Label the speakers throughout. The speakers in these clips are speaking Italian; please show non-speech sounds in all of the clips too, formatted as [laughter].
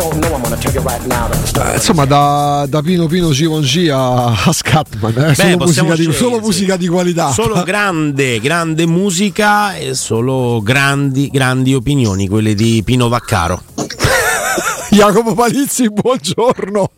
Speaker 1: Eh, insomma, da, da Pino Pino Givenchy a, a Scatman, eh,
Speaker 2: Beh,
Speaker 1: solo, musica di, solo musica di qualità.
Speaker 2: Solo [laughs] grande, grande musica e solo grandi, grandi opinioni, quelle di Pino Vaccaro. [laughs]
Speaker 1: Jacopo Palizzi, buongiorno.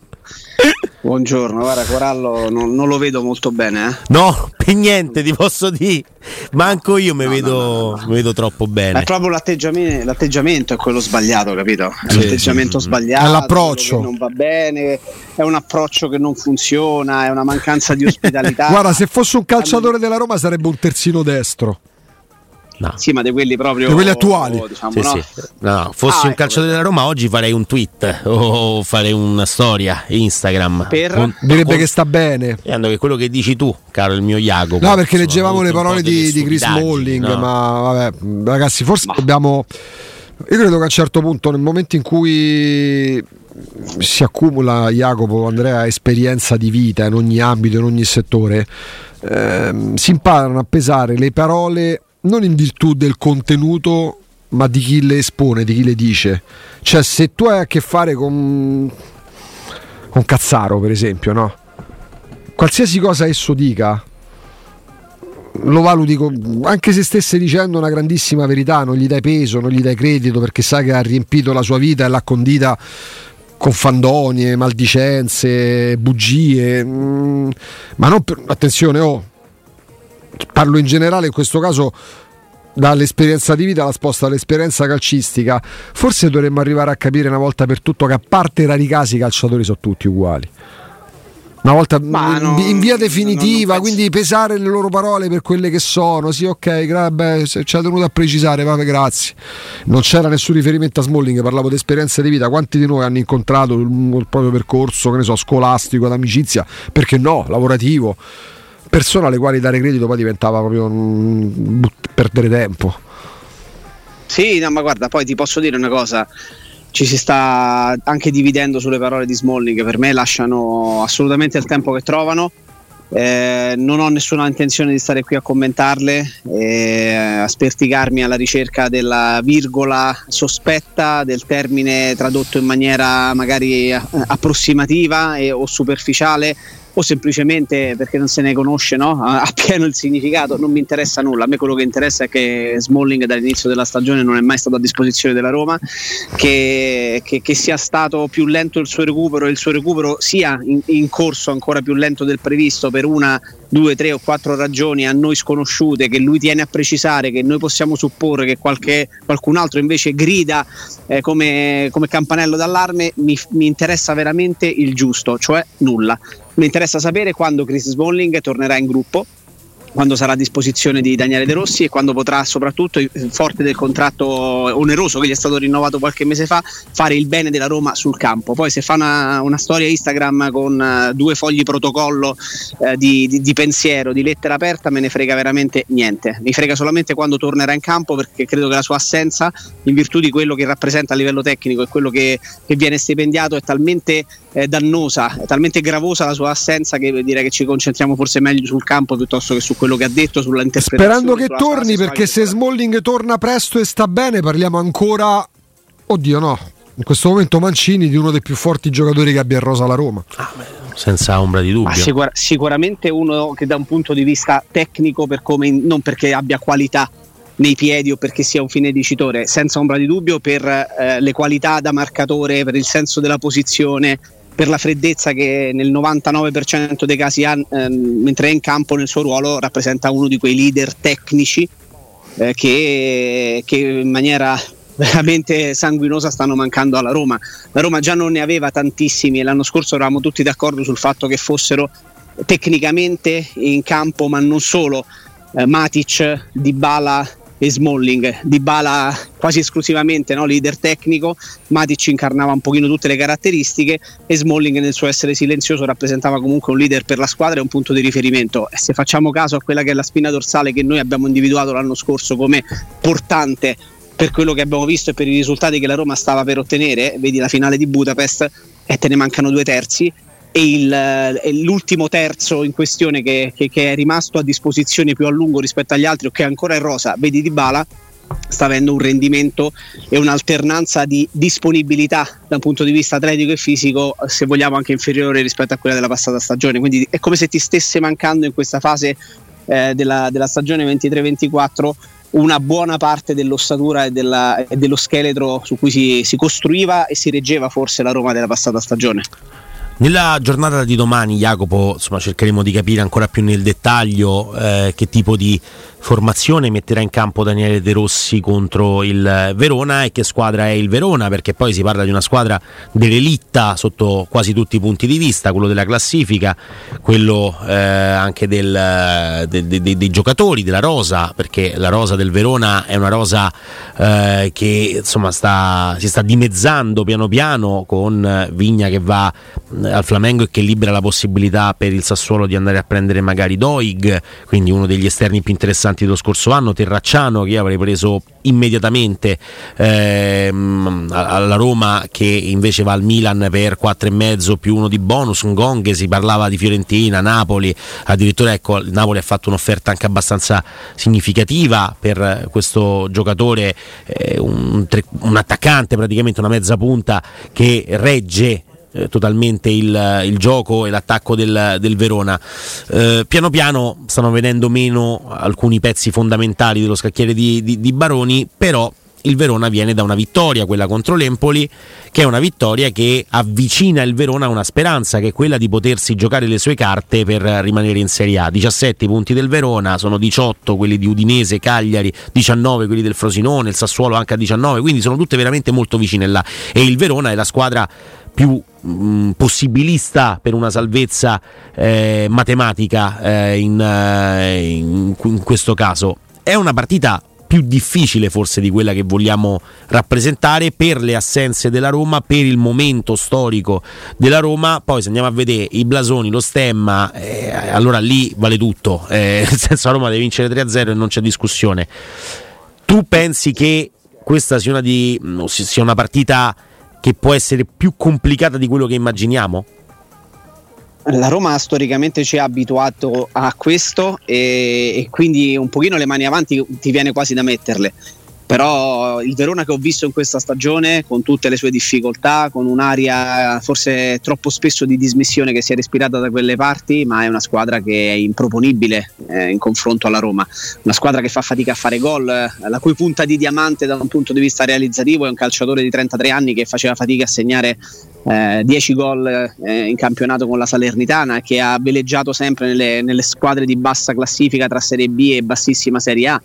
Speaker 1: [laughs]
Speaker 3: Buongiorno, guarda Corallo non, non lo vedo molto bene. Eh.
Speaker 2: No, per niente ti posso dire. Manco io mi vedo, mi vedo troppo bene.
Speaker 3: È proprio l'atteggiamento, l'atteggiamento è quello sbagliato, capito? È
Speaker 2: Sì,
Speaker 3: l'atteggiamento
Speaker 2: sì.
Speaker 3: sbagliato.
Speaker 1: È l'approccio.
Speaker 3: Non va bene, è un approccio che non funziona, è una mancanza di ospitalità. [laughs]
Speaker 1: Guarda, se fosse un calciatore della Roma sarebbe un terzino destro.
Speaker 2: No.
Speaker 3: Sì, ma di quelli proprio.
Speaker 1: Di quelli attuali.
Speaker 3: Diciamo,
Speaker 2: Sì,
Speaker 3: no?
Speaker 2: sì. No, fossi
Speaker 3: Ah,
Speaker 2: un
Speaker 3: ecco,
Speaker 2: calciatore della Roma oggi farei un tweet o farei una storia Instagram.
Speaker 3: Per?
Speaker 2: Con-
Speaker 1: Direbbe
Speaker 2: con-
Speaker 1: che sta bene.
Speaker 2: Sperando che quello che dici tu, caro il mio Jacopo.
Speaker 1: No, perché leggevamo le parole di, di Chris Smalling,
Speaker 2: no?
Speaker 1: ma vabbè, ragazzi, forse dobbiamo. Io credo che a un certo punto, nel momento in cui si accumula, Jacopo, Andrea, esperienza di vita in ogni ambito, in ogni settore, ehm, si imparano a pesare le parole non in virtù del contenuto, ma di chi le espone, di chi le dice. Cioè, se tu hai a che fare con, con Cazzaro, per esempio, no? Qualsiasi cosa esso dica, lo valuti anche se stesse dicendo una grandissima verità, non gli dai peso, non gli dai credito perché sai che ha riempito la sua vita e l'ha condita con fandonie, maldicenze, bugie, mm, ma non per, attenzione, oh, parlo in generale in questo caso dall'esperienza di vita la sposta all'esperienza calcistica, forse dovremmo arrivare a capire una volta per tutto che a parte rari casi i calciatori sono tutti uguali. Una volta
Speaker 3: Ma
Speaker 1: in,
Speaker 3: non-
Speaker 1: in via
Speaker 3: non-
Speaker 1: definitiva,
Speaker 3: non penso-
Speaker 1: quindi pesare le loro parole per quelle che sono. Sì, ok, gra- beh, ci ha tenuto a precisare, vabbè, grazie. Non c'era nessun riferimento a Smalling, parlavo di esperienza di vita. Quanti di noi hanno incontrato il, il proprio percorso, che ne so, scolastico, d'amicizia, perché no, lavorativo, persone alle quali dare credito poi diventava proprio but- perdere tempo.
Speaker 3: Sì, no, ma guarda, poi ti posso dire una cosa. Ci si sta anche dividendo sulle parole di Smalling, per me lasciano assolutamente il tempo che trovano. Eh, non ho nessuna intenzione di stare qui a commentarle, eh, a sperticarmi alla ricerca della virgola sospetta del termine tradotto in maniera magari eh, approssimativa e- o superficiale o semplicemente perché non se ne conosce no? a a pieno il significato, non mi interessa nulla. A me quello che interessa è che Smalling dall'inizio della stagione non è mai stato a disposizione della Roma, che, che- che sia stato più lento il suo recupero e il suo recupero sia in, in corso ancora più lento del previsto per una, due, tre o quattro ragioni a noi sconosciute che lui tiene a precisare, che noi possiamo supporre che qualche, qualcun altro invece grida eh, come, come campanello d'allarme, mi, mi interessa veramente il giusto, cioè nulla. Mi interessa sapere quando Chris Smalling tornerà in gruppo, quando sarà a disposizione di Daniele De Rossi e quando potrà soprattutto, eh, forte del contratto oneroso che gli è stato rinnovato qualche mese fa, fare il bene della Roma sul campo. Poi se fa una, una storia Instagram con eh, due fogli protocollo eh, di, di- di pensiero, di lettera aperta, me ne frega veramente niente. Mi frega solamente quando tornerà in campo perché credo che la sua assenza, in virtù di quello che rappresenta a livello tecnico e quello che, che viene stipendiato, è talmente eh, dannosa, è talmente gravosa la sua assenza che direi che ci concentriamo forse meglio sul campo piuttosto che su quello che ha detto, sulla interpretazione.
Speaker 1: Sperando che torni, perché se. Smalling torna presto e sta bene, parliamo ancora. Oddio, no. In questo momento Mancini di uno dei più forti giocatori che abbia in rosa la Roma.
Speaker 2: Senza ombra di
Speaker 3: Ma
Speaker 2: dubbio.
Speaker 3: sicura- sicuramente uno che da un punto di vista tecnico, per come, non perché abbia qualità nei piedi o perché sia un fine dicitore, senza ombra di dubbio per eh, le qualità da marcatore, per il senso della posizione, per la freddezza che nel 99% dei casi ha ehm, mentre è in campo nel suo ruolo, rappresenta uno di quei leader tecnici eh, che, che in maniera [laughs] veramente sanguinosa stanno mancando alla Roma. La Roma già non ne aveva tantissimi e l'anno scorso eravamo tutti d'accordo sul fatto che fossero tecnicamente in campo, ma non solo. Eh, Matic, Dybala e Smalling, Dybala quasi esclusivamente no? leader tecnico, Matic incarnava un pochino tutte le caratteristiche e Smalling nel suo essere silenzioso rappresentava comunque un leader per la squadra e un punto di riferimento. E se facciamo caso a quella che è la spina dorsale che noi abbiamo individuato l'anno scorso come portante per quello che abbiamo visto e per i risultati che la Roma stava per ottenere, vedi la finale di Budapest e te ne mancano due terzi e, l'ultimo terzo in questione che, che- che è rimasto a disposizione più a lungo rispetto agli altri o che è ancora in rosa, vedi Dybala, sta avendo un rendimento e un'alternanza di disponibilità da un punto di vista atletico e fisico, se vogliamo anche inferiore rispetto a quella della passata stagione. Quindi è come se ti stesse mancando in questa fase eh, della, della, stagione 23-24 una buona parte dell'ossatura e, della, e dello scheletro su cui si, si costruiva e si reggeva forse la Roma della passata stagione.
Speaker 2: Nella giornata di domani, Jacopo, insomma, cercheremo di capire ancora più nel dettaglio eh, che tipo di formazione metterà in campo Daniele De Rossi contro il Verona e che squadra è il Verona, perché poi si parla di una squadra dell'elitta sotto quasi tutti i punti di vista, quello della classifica, quello eh, anche del, de, de, de, dei giocatori, della rosa, perché la rosa del Verona è una rosa eh, che insomma sta, si sta dimezzando piano piano con Vigna che va al Flamengo e che libera la possibilità per il Sassuolo di andare a prendere magari Doig, quindi uno degli esterni più interessanti dello scorso anno, Terracciano che io avrei preso immediatamente ehm, alla Roma che invece va al Milan per 4,5 più uno di bonus, un Gong, si parlava di Fiorentina, Napoli, addirittura ecco, Napoli ha fatto un'offerta anche abbastanza significativa per questo giocatore, eh, un, un attaccante praticamente, una mezza punta che regge eh, totalmente il, il, gioco e l'attacco del, del Verona. Eh, piano piano stanno venendo meno alcuni pezzi fondamentali dello scacchiere di, di, di Baroni, però il Verona viene da una vittoria, quella contro l'Empoli, che è una vittoria che avvicina il Verona a una speranza, che è quella di potersi giocare le sue carte per rimanere in Serie A. 17 punti del Verona, sono 18 quelli di Udinese, Cagliari, 19 quelli del Frosinone, il Sassuolo anche a 19, quindi sono tutte veramente molto vicine là. E il Verona è la squadra più mh, mm, possibilista per una salvezza eh, matematica eh, in, eh, in, in questo caso. È una partita più difficile forse di quella che vogliamo rappresentare per le assenze della Roma, per il momento storico della Roma. Poi se andiamo a vedere i blasoni, lo stemma, eh, allora lì vale tutto. Eh, [laughs] nel senso la Roma deve vincere 3-0 e non c'è discussione. Tu pensi che questa sia una, di, sia una partita che può essere più complicata di quello che immaginiamo?
Speaker 3: La Roma storicamente ci ha abituato a questo e, e, quindi un pochino le mani avanti ti viene quasi da metterle però il Verona che ho visto in questa stagione con tutte le sue difficoltà, con un'aria forse troppo spesso di dismissione che si è respirata da quelle parti, ma è una squadra che è improponibile eh, in confronto alla Roma, una squadra che fa fatica a fare gol, la cui punta di diamante da un punto di vista realizzativo è un calciatore di 33 anni che faceva fatica a segnare eh, 10 gol eh, in campionato con la Salernitana, che ha veleggiato sempre nelle, nelle squadre di bassa classifica tra Serie B e bassissima Serie A.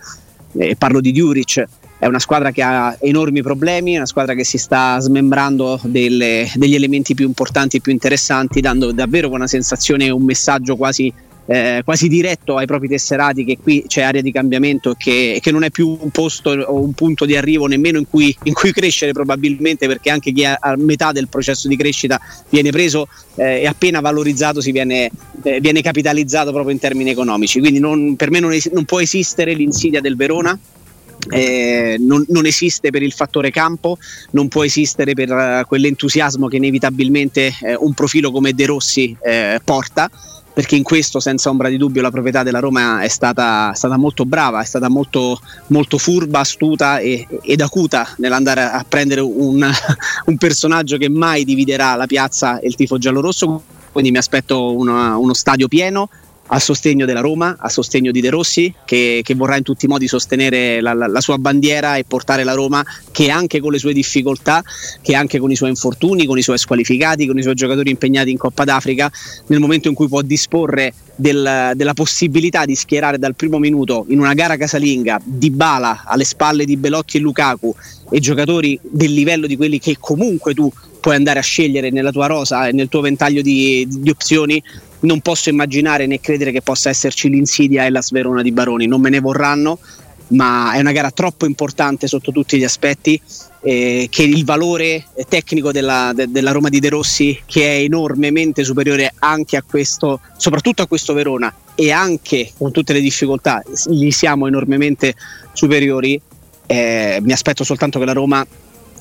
Speaker 3: Eh, parlo di Djuric è una squadra che ha enormi problemi, è una squadra che si sta smembrando delle, degli elementi più importanti e più interessanti, dando davvero una sensazione, un messaggio quasi, eh, quasi diretto ai propri tesserati che qui c'è area di cambiamento e che, che, non è più un posto o un punto di arrivo nemmeno in cui, in cui crescere probabilmente perché anche chi è a metà del processo di crescita viene preso eh, e appena valorizzato si viene, eh, viene capitalizzato proprio in termini economici. Quindi non, per me non, es- non può esistere l'insidia del Verona eh, non, non, esiste per il fattore campo, non può esistere per uh, quell'entusiasmo che inevitabilmente eh, un profilo come De Rossi eh, porta, perché in questo senza ombra di dubbio la proprietà della Roma è stata, stata molto brava, è stata molto, molto furba, astuta e, ed acuta nell'andare a prendere un, [laughs] un, personaggio che mai dividerà la piazza e il tifo giallorosso, quindi mi aspetto una, uno stadio pieno, a sostegno della Roma, a sostegno di De Rossi, che, che vorrà in tutti i modi sostenere la, la, la, sua bandiera e portare la Roma, che anche con le sue difficoltà, che anche con i suoi infortuni, con i suoi squalificati, con i suoi giocatori impegnati in Coppa d'Africa, nel momento in cui può disporre del, della possibilità di schierare dal primo minuto in una gara casalinga di Bala alle spalle di Belotti e Lukaku e giocatori del livello di quelli che comunque tu puoi andare a scegliere nella tua rosa e nel tuo ventaglio di, di opzioni non posso immaginare né credere che possa esserci l'insidia e la sverona di Baroni, non me ne vorranno, ma è una gara troppo importante sotto tutti gli aspetti eh, che il valore tecnico della, de, della, Roma di De Rossi che è enormemente superiore anche a questo, soprattutto a questo Verona e anche con tutte le difficoltà gli siamo enormemente superiori, eh, mi aspetto soltanto che la Roma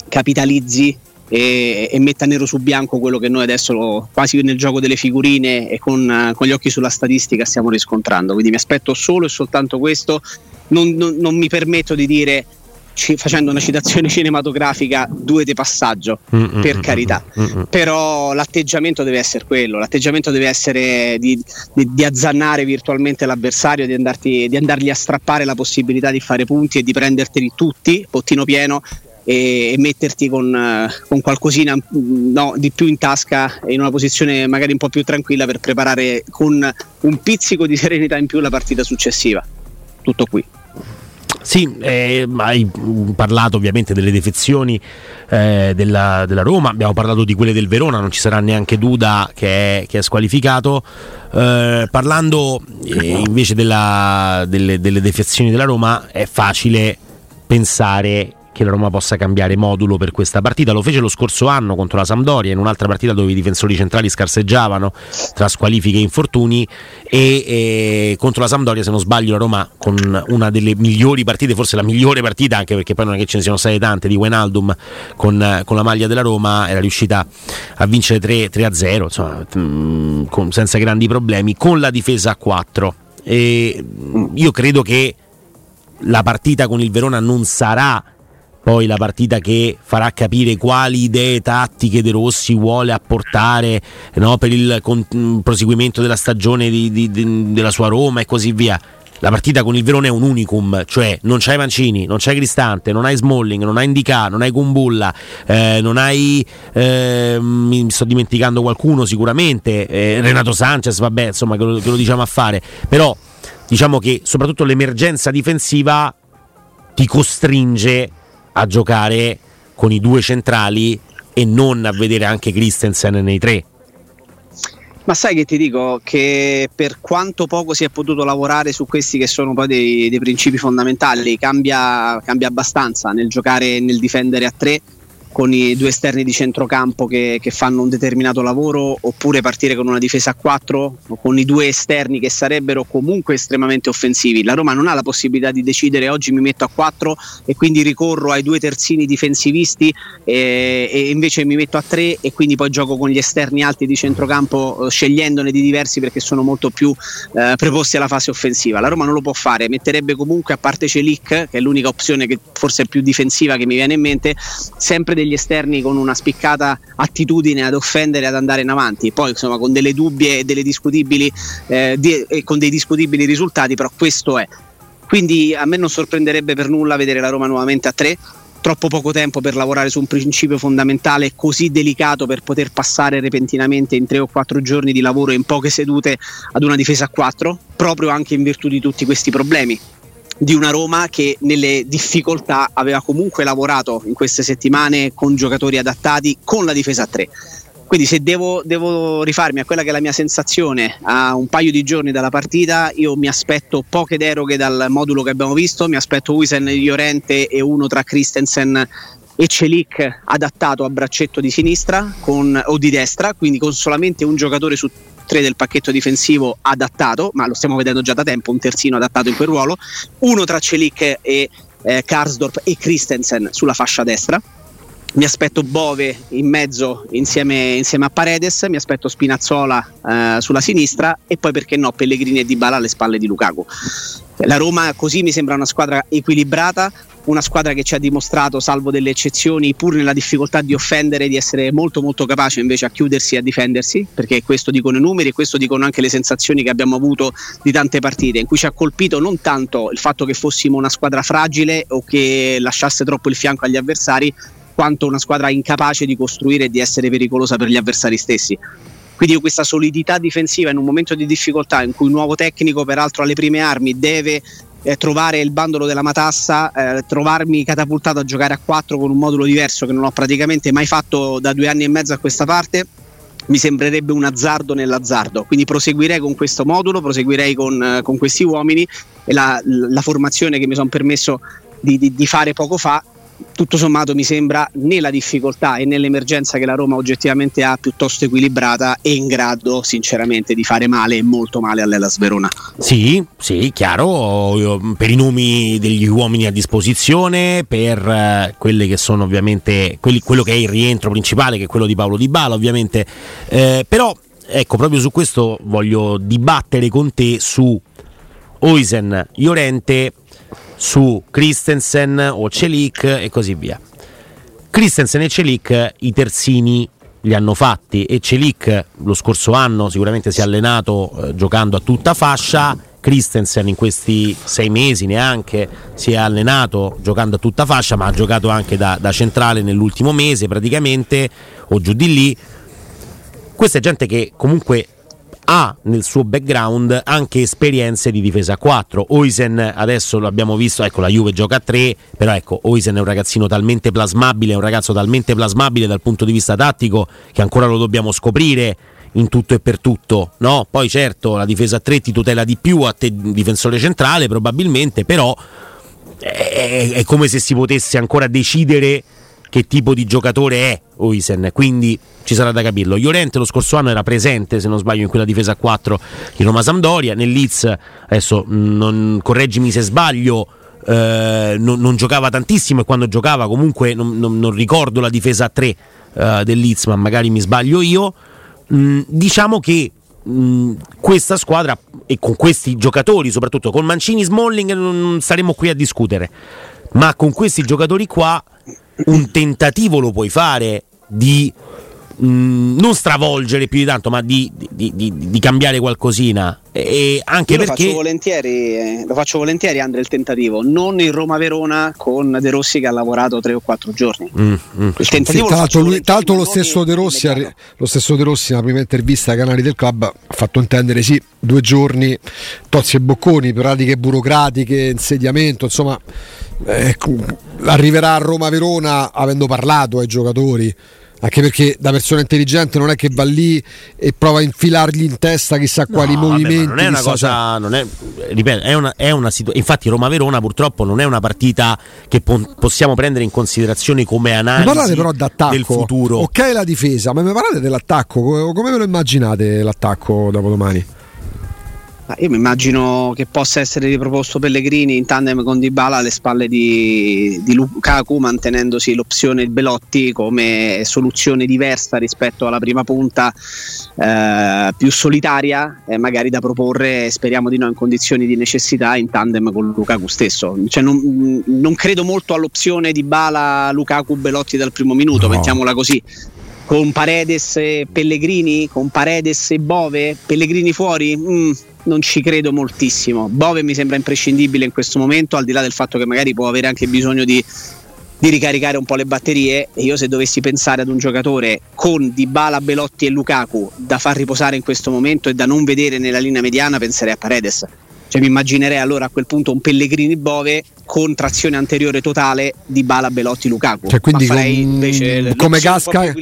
Speaker 3: capitalizzi e, e, metta nero su bianco quello che noi adesso quasi nel gioco delle figurine e con, con, gli occhi sulla statistica stiamo riscontrando. Quindi mi aspetto solo e soltanto questo. Non, non, non mi permetto di dire facendo una citazione [laughs] cinematografica, due di passaggio, mm-hmm. per carità. Mm-hmm. Però l'atteggiamento deve essere quello, l'atteggiamento deve essere di, di, di azzannare virtualmente l'avversario, di, andarti, di andargli a strappare la possibilità di fare punti e di prenderteli tutti, bottino pieno, e, e metterti con, con qualcosina no, di più in tasca in una posizione magari un po' più tranquilla per preparare con un pizzico di serenità in più la partita successiva. Tutto qui.
Speaker 2: Sì, eh, hai parlato ovviamente delle defezioni eh, della, della, Roma, abbiamo parlato di quelle del Verona, non ci sarà neanche Duda che è, che è squalificato. Eh, parlando eh, invece della, delle, delle defezioni della Roma, è facile pensare che la Roma possa cambiare modulo per questa partita. Lo fece lo scorso anno contro la Sampdoria, in un'altra partita dove i difensori centrali scarseggiavano tra squalifiche e infortuni. E, e contro la Sampdoria, se non sbaglio, la Roma con una delle migliori partite, forse la migliore partita, anche perché poi non è che ce ne siano state tante, di Wenaldum con, con la maglia della Roma, era riuscita a vincere 3, 3 a 0, insomma, mm, con, senza grandi problemi, con la difesa a 4. E io credo che la partita con il Verona non sarà poi la partita che farà capire quali idee tattiche De Rossi vuole apportare no, per il con, proseguimento della stagione di, di, di, della sua Roma e così via. La partita con il Verone è un unicum, cioè non c'hai Mancini, non c'hai Cristante, non hai Smalling, non hai Indica, non hai Kumbulla, eh, non hai. Eh, mi sto dimenticando qualcuno sicuramente, eh, Renato Sanchez, vabbè, insomma, che lo, che lo diciamo a fare. Però diciamo che soprattutto l'emergenza difensiva ti costringe a giocare con i due centrali e non a vedere anche Christensen nei tre.
Speaker 3: Ma sai che ti dico che per quanto poco si è potuto lavorare su questi che sono poi dei, dei principi fondamentali, cambia, cambia abbastanza nel giocare e nel difendere a tre con i due esterni di centrocampo che, che, fanno un determinato lavoro oppure partire con una difesa a 4 o con i due esterni che sarebbero comunque estremamente offensivi. La Roma non ha la possibilità di decidere oggi mi metto a 4 e quindi ricorro ai due terzini difensivisti e, e invece mi metto a 3 e quindi poi gioco con gli esterni alti di centrocampo eh, scegliendone di diversi perché sono molto più eh, preposti alla fase offensiva. La Roma non lo può fare, metterebbe comunque a parte Celic che è l'unica opzione che forse è più difensiva che mi viene in mente, sempre dei degli esterni con una spiccata attitudine ad offendere ad andare in avanti, poi insomma con delle dubbie e delle discutibili eh, di, e con dei discutibili risultati, però questo è. Quindi a me non sorprenderebbe per nulla vedere la Roma nuovamente a tre. Troppo poco tempo per lavorare su un principio fondamentale così delicato per poter passare repentinamente in tre o quattro giorni di lavoro in poche sedute ad una difesa a quattro, proprio anche in virtù di tutti questi problemi di una Roma che nelle difficoltà aveva comunque lavorato in queste settimane con giocatori adattati con la difesa a 3. Quindi se devo, devo, rifarmi a quella che è la mia sensazione a un paio di giorni dalla partita, io mi aspetto poche deroghe dal modulo che abbiamo visto, mi aspetto Wisen, Llorente e uno tra Christensen e Celic adattato a braccetto di sinistra con, o di destra, quindi con solamente un giocatore su 3 del pacchetto difensivo adattato, ma lo stiamo vedendo già da tempo, un terzino adattato in quel ruolo, uno tra Celic e eh, Karsdorp e Christensen sulla fascia destra. Mi aspetto Bove in mezzo insieme, insieme a Paredes, mi aspetto Spinazzola eh, sulla sinistra e poi perché no Pellegrini e Dybala alle spalle di Lukaku. La Roma così mi sembra una squadra equilibrata, una squadra che ci ha dimostrato, salvo delle eccezioni, pur nella difficoltà di offendere, di essere molto molto capace invece a chiudersi e a difendersi, perché questo dicono i numeri e questo dicono anche le sensazioni che abbiamo avuto di tante partite, in cui ci ha colpito non tanto il fatto che fossimo una squadra fragile o che lasciasse troppo il fianco agli avversari, quanto una squadra incapace di costruire e di essere pericolosa per gli avversari stessi. Quindi questa solidità difensiva in un momento di difficoltà in cui un nuovo tecnico, peraltro alle prime armi, deve eh, trovare il bandolo della matassa, eh, trovarmi catapultato a giocare a 4 con un modulo diverso che non ho praticamente mai fatto da due anni e mezzo a questa parte mi sembrerebbe un azzardo nell'azzardo. Quindi proseguirei con questo modulo, proseguirei con, eh, con questi uomini e la, la, formazione che mi sono permesso di, di, di, fare poco fa tutto sommato mi sembra nella difficoltà e nell'emergenza che la Roma oggettivamente ha piuttosto equilibrata e in grado sinceramente di fare male e molto male all'Elas Verona.
Speaker 2: Sì, sì, chiaro, per i nomi degli uomini a disposizione, per eh, quelli che sono ovviamente quelli, quello che è il rientro principale, che è quello di Paolo Di Bala ovviamente, eh, però ecco proprio su questo voglio dibattere con te su Oisen, Llorente su Christensen o Celic e così via. Christensen e Celic i terzini li hanno fatti e Celic lo scorso anno sicuramente si è allenato eh, giocando a tutta fascia Christensen in questi sei mesi neanche si è allenato giocando a tutta fascia ma ha giocato anche da, da centrale nell'ultimo mese praticamente o giù di lì questa è gente che comunque ha nel suo background anche esperienze di difesa a 4. Oisen adesso lo abbiamo visto, ecco la Juve gioca a 3, però ecco Oisen è un ragazzino talmente plasmabile, è un ragazzo talmente plasmabile dal punto di vista tattico che ancora lo dobbiamo scoprire in tutto e per tutto, no? Poi certo la difesa a 3 ti tutela di più a te difensore centrale probabilmente, però è, è come se si potesse ancora decidere che tipo di giocatore è Oisen, quindi ci sarà da capirlo. Llorente lo scorso anno era presente, se non sbaglio, in quella difesa a 4 di Roma Sampdoria, nel Leeds, adesso non, correggimi se sbaglio, eh, non, non, giocava tantissimo e quando giocava comunque non, non ricordo la difesa a 3 eh, del Leeds, ma magari mi sbaglio io. Mm, diciamo che mm, questa squadra e con questi giocatori, soprattutto con Mancini Smalling, non staremo qui a discutere, ma con questi giocatori qua un tentativo lo puoi fare di mh, mm, non stravolgere più di tanto, ma di, di, di, di cambiare qualcosina. E anche
Speaker 3: Io
Speaker 2: perché...
Speaker 3: lo, faccio volentieri, eh, lo faccio volentieri, Andre, il tentativo, non il Roma-Verona con De Rossi che ha lavorato tre o quattro giorni. Mm,
Speaker 1: mm. Il tentativo sì, tra l'altro, lui, l'altro lo, stesso De Rossi, lo stesso De Rossi nella prima intervista ai canali del club ha fatto intendere sì, due giorni, tozzi e bocconi, pratiche burocratiche, insediamento, insomma eh, arriverà a Roma-Verona avendo parlato ai giocatori anche perché da persona intelligente non è che va lì e prova a infilargli in testa chissà quali no, movimenti.
Speaker 2: Vabbè, non è una cosa, non è, ripeto, è una, è una situ- infatti Roma-Verona purtroppo non è una partita che po- possiamo prendere in considerazione come analisi
Speaker 1: mi parlate però d'attacco,
Speaker 2: del futuro.
Speaker 1: Ok la difesa, ma mi parlate dell'attacco, come ve lo immaginate l'attacco dopo domani?
Speaker 3: Io mi immagino che possa essere riproposto Pellegrini in tandem con Dybala alle spalle di, di Lukaku, mantenendosi l'opzione Belotti come soluzione diversa rispetto alla prima punta, eh, più solitaria, e magari da proporre, speriamo di no, in condizioni di necessità in tandem con Lukaku stesso. Cioè, non, non, credo molto all'opzione di Bala Lukaku Belotti dal primo minuto, no. mettiamola così con Paredes e Pellegrini, con Paredes e Bove, Pellegrini fuori, mm, non ci credo moltissimo. Bove mi sembra imprescindibile in questo momento, al di là del fatto che magari può avere anche bisogno di, di ricaricare un po' le batterie. E io se dovessi pensare ad un giocatore con Dybala, Belotti e Lukaku da far riposare in questo momento e da non vedere nella linea mediana, penserei a Paredes cioè, mi immaginerei allora a quel punto un Pellegrini Bove con trazione anteriore totale di Bala Belotti Lukaku.
Speaker 1: Cioè, quindi con, invece come, casca,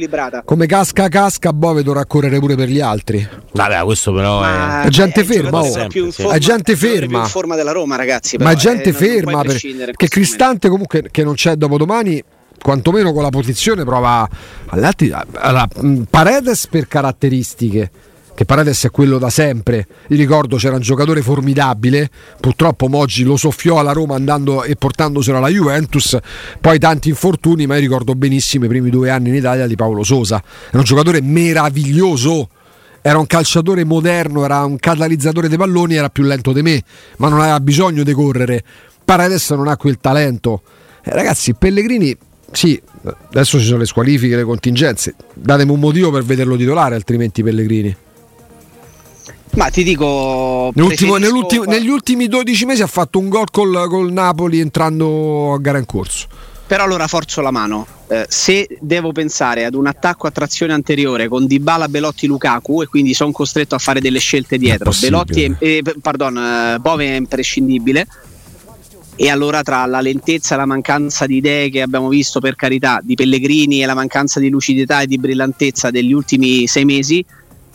Speaker 1: come casca casca Bove dovrà correre pure per gli altri.
Speaker 2: Vabbè, questo però
Speaker 1: ma è, è gente è ferma. Oh. Sempre, sì. È gente ferma.
Speaker 3: in forma della Roma, ragazzi.
Speaker 1: Però, ma è gente eh, ferma. Per, che Cristante comunque che non c'è dopodomani quantomeno con la posizione prova all'altri, alla, Paredes per caratteristiche che Paredes è quello da sempre. Io ricordo c'era un giocatore formidabile, purtroppo Moggi lo soffiò alla Roma andando e portandoselo alla Juventus, poi tanti infortuni, ma io ricordo benissimo i primi due anni in Italia di Paolo Sosa. Era un giocatore meraviglioso. Era un calciatore moderno, era un catalizzatore dei palloni, era più lento di me, ma non aveva bisogno di correre. Paredes non ha quel talento. Eh, ragazzi, Pellegrini sì, adesso ci sono le squalifiche, le contingenze. Datemi un motivo per vederlo titolare, altrimenti Pellegrini.
Speaker 3: Ma ti dico.
Speaker 1: Preferisco... negli ultimi 12 mesi ha fatto un gol col, col Napoli entrando a gara in corso.
Speaker 3: Però allora forzo la mano. Eh, se devo pensare ad un attacco a trazione anteriore con Dybala, Belotti, Lukaku e quindi sono costretto a fare delle scelte dietro, Belotti è, eh, pardon, eh, Bove è imprescindibile. E allora tra la lentezza e la mancanza di idee che abbiamo visto per carità di Pellegrini e la mancanza di lucidità e di brillantezza degli ultimi sei mesi,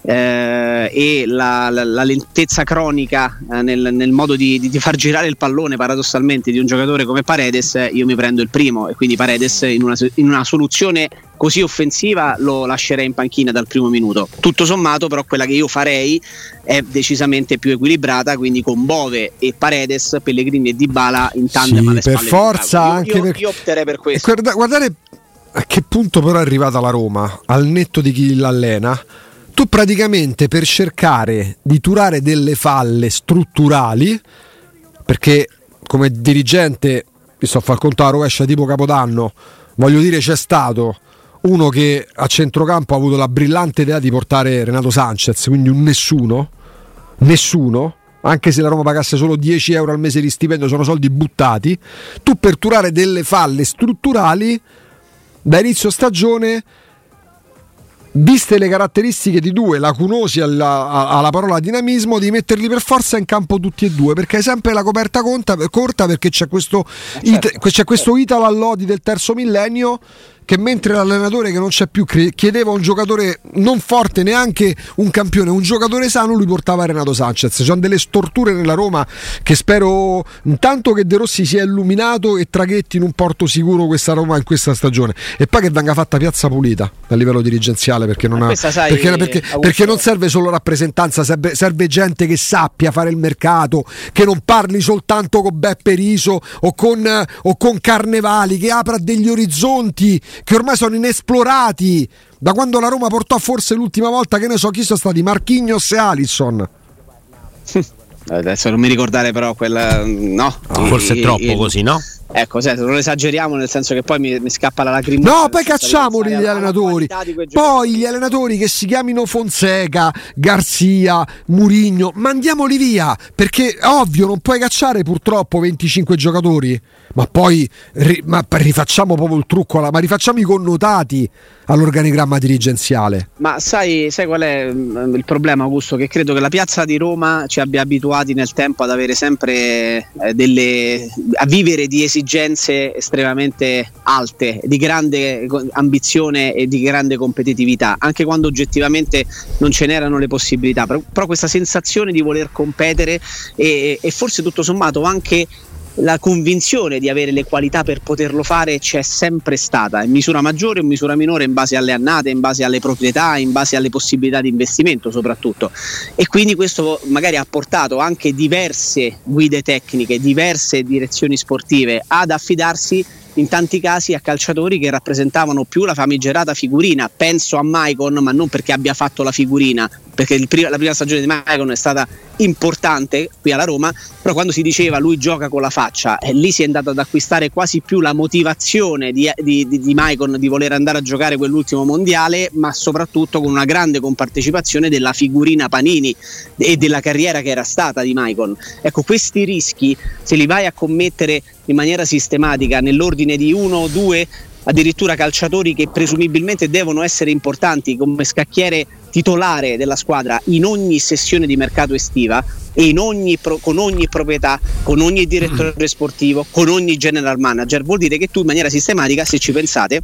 Speaker 3: eh, e la, la, la, lentezza cronica eh, nel, nel, modo di, di, di, far girare il pallone paradossalmente di un giocatore come Paredes, io mi prendo il primo e quindi Paredes in una, in una soluzione così offensiva lo lascerei in panchina dal primo minuto. Tutto sommato però quella che io farei è decisamente più equilibrata, quindi con Bove e Paredes, Pellegrini e Dybala in tandem sì, alle
Speaker 1: per forza io, anche
Speaker 3: io,
Speaker 1: per...
Speaker 3: io opterei per questo.
Speaker 1: Guarda, guardate a che punto però è arrivata la Roma, al netto di chi l'allena tu praticamente per cercare di turare delle falle strutturali, perché come dirigente, mi sto a far conto alla rovescia tipo Capodanno, voglio dire c'è stato uno che a centrocampo ha avuto la brillante idea di portare Renato Sanchez, quindi un nessuno, nessuno, anche se la Roma pagasse solo 10 euro al mese di stipendio, sono soldi buttati, tu per turare delle falle strutturali da inizio stagione viste le caratteristiche di due, lacunosi alla, alla, parola dinamismo, di metterli per forza in campo tutti e due, perché è sempre la coperta conta, corta perché c'è questo, eh, certo. it, c'è questo Italo Allodi del terzo millennio che mentre l'allenatore che non c'è più chiedeva un giocatore non forte, neanche un campione, un giocatore sano, lui portava Renato Sanchez. Ci sono delle storture nella Roma che spero intanto che De Rossi sia illuminato e traghetti in un porto sicuro questa Roma in questa stagione e poi che venga fatta piazza pulita a livello dirigenziale perché non, ha, sai, perché, perché, perché non serve solo rappresentanza, serve, serve, gente che sappia fare il mercato, che non parli soltanto con Beppe Riso o con, o con Carnevali, che apra degli orizzonti che ormai sono inesplorati da quando la Roma portò forse l'ultima volta che ne so chi sono stati? Marchignos e Alisson.
Speaker 3: Adesso non mi ricordare però quella no,
Speaker 2: forse è troppo il, così no?
Speaker 3: Ecco, se non esageriamo nel senso che poi mi, mi scappa la lacrima.
Speaker 1: No, poi cacciamoli gli allenatori. Poi gli allenatori che si chiamino Fonseca, Garzia, Murigno, mandiamoli via. Perché ovvio, non puoi cacciare purtroppo 25 giocatori. Ma poi ri, ma rifacciamo proprio il trucco, ma rifacciamo i connotati all'organigramma dirigenziale.
Speaker 3: Ma sai, sai qual è mm, il problema, Augusto? Che credo che la piazza di Roma ci abbia abituati nel tempo ad avere sempre eh, delle. a vivere di esigenze esigenze estremamente alte, di grande ambizione e di grande competitività, anche quando oggettivamente non ce n'erano le possibilità. Però, però questa sensazione di voler competere e, e forse tutto sommato anche la convinzione di avere le qualità per poterlo fare c'è sempre stata, in misura maggiore o in misura minore in base alle annate, in base alle proprietà, in base alle possibilità di investimento soprattutto. E quindi questo magari ha portato anche diverse guide tecniche, diverse direzioni sportive ad affidarsi in tanti casi a calciatori che rappresentavano più la famigerata figurina. Penso a Maicon, ma non perché abbia fatto la figurina, perché prima, la prima stagione di Maicon è stata importante qui alla Roma, però quando si diceva lui gioca con la faccia, eh, lì si è andato ad acquistare quasi più la motivazione di, di, di, di Maicon di voler andare a giocare quell'ultimo mondiale, ma soprattutto con una grande compartecipazione della figurina Panini e della carriera che era stata di Maicon. Ecco, questi rischi, se li vai a commettere in maniera sistematica nell'ordine di uno o due addirittura calciatori che presumibilmente devono essere importanti come scacchiere titolare della squadra in ogni sessione di mercato estiva e ogni pro, con ogni proprietà, con ogni direttore sportivo, con ogni general manager, vuol dire che tu in maniera sistematica, se ci pensate,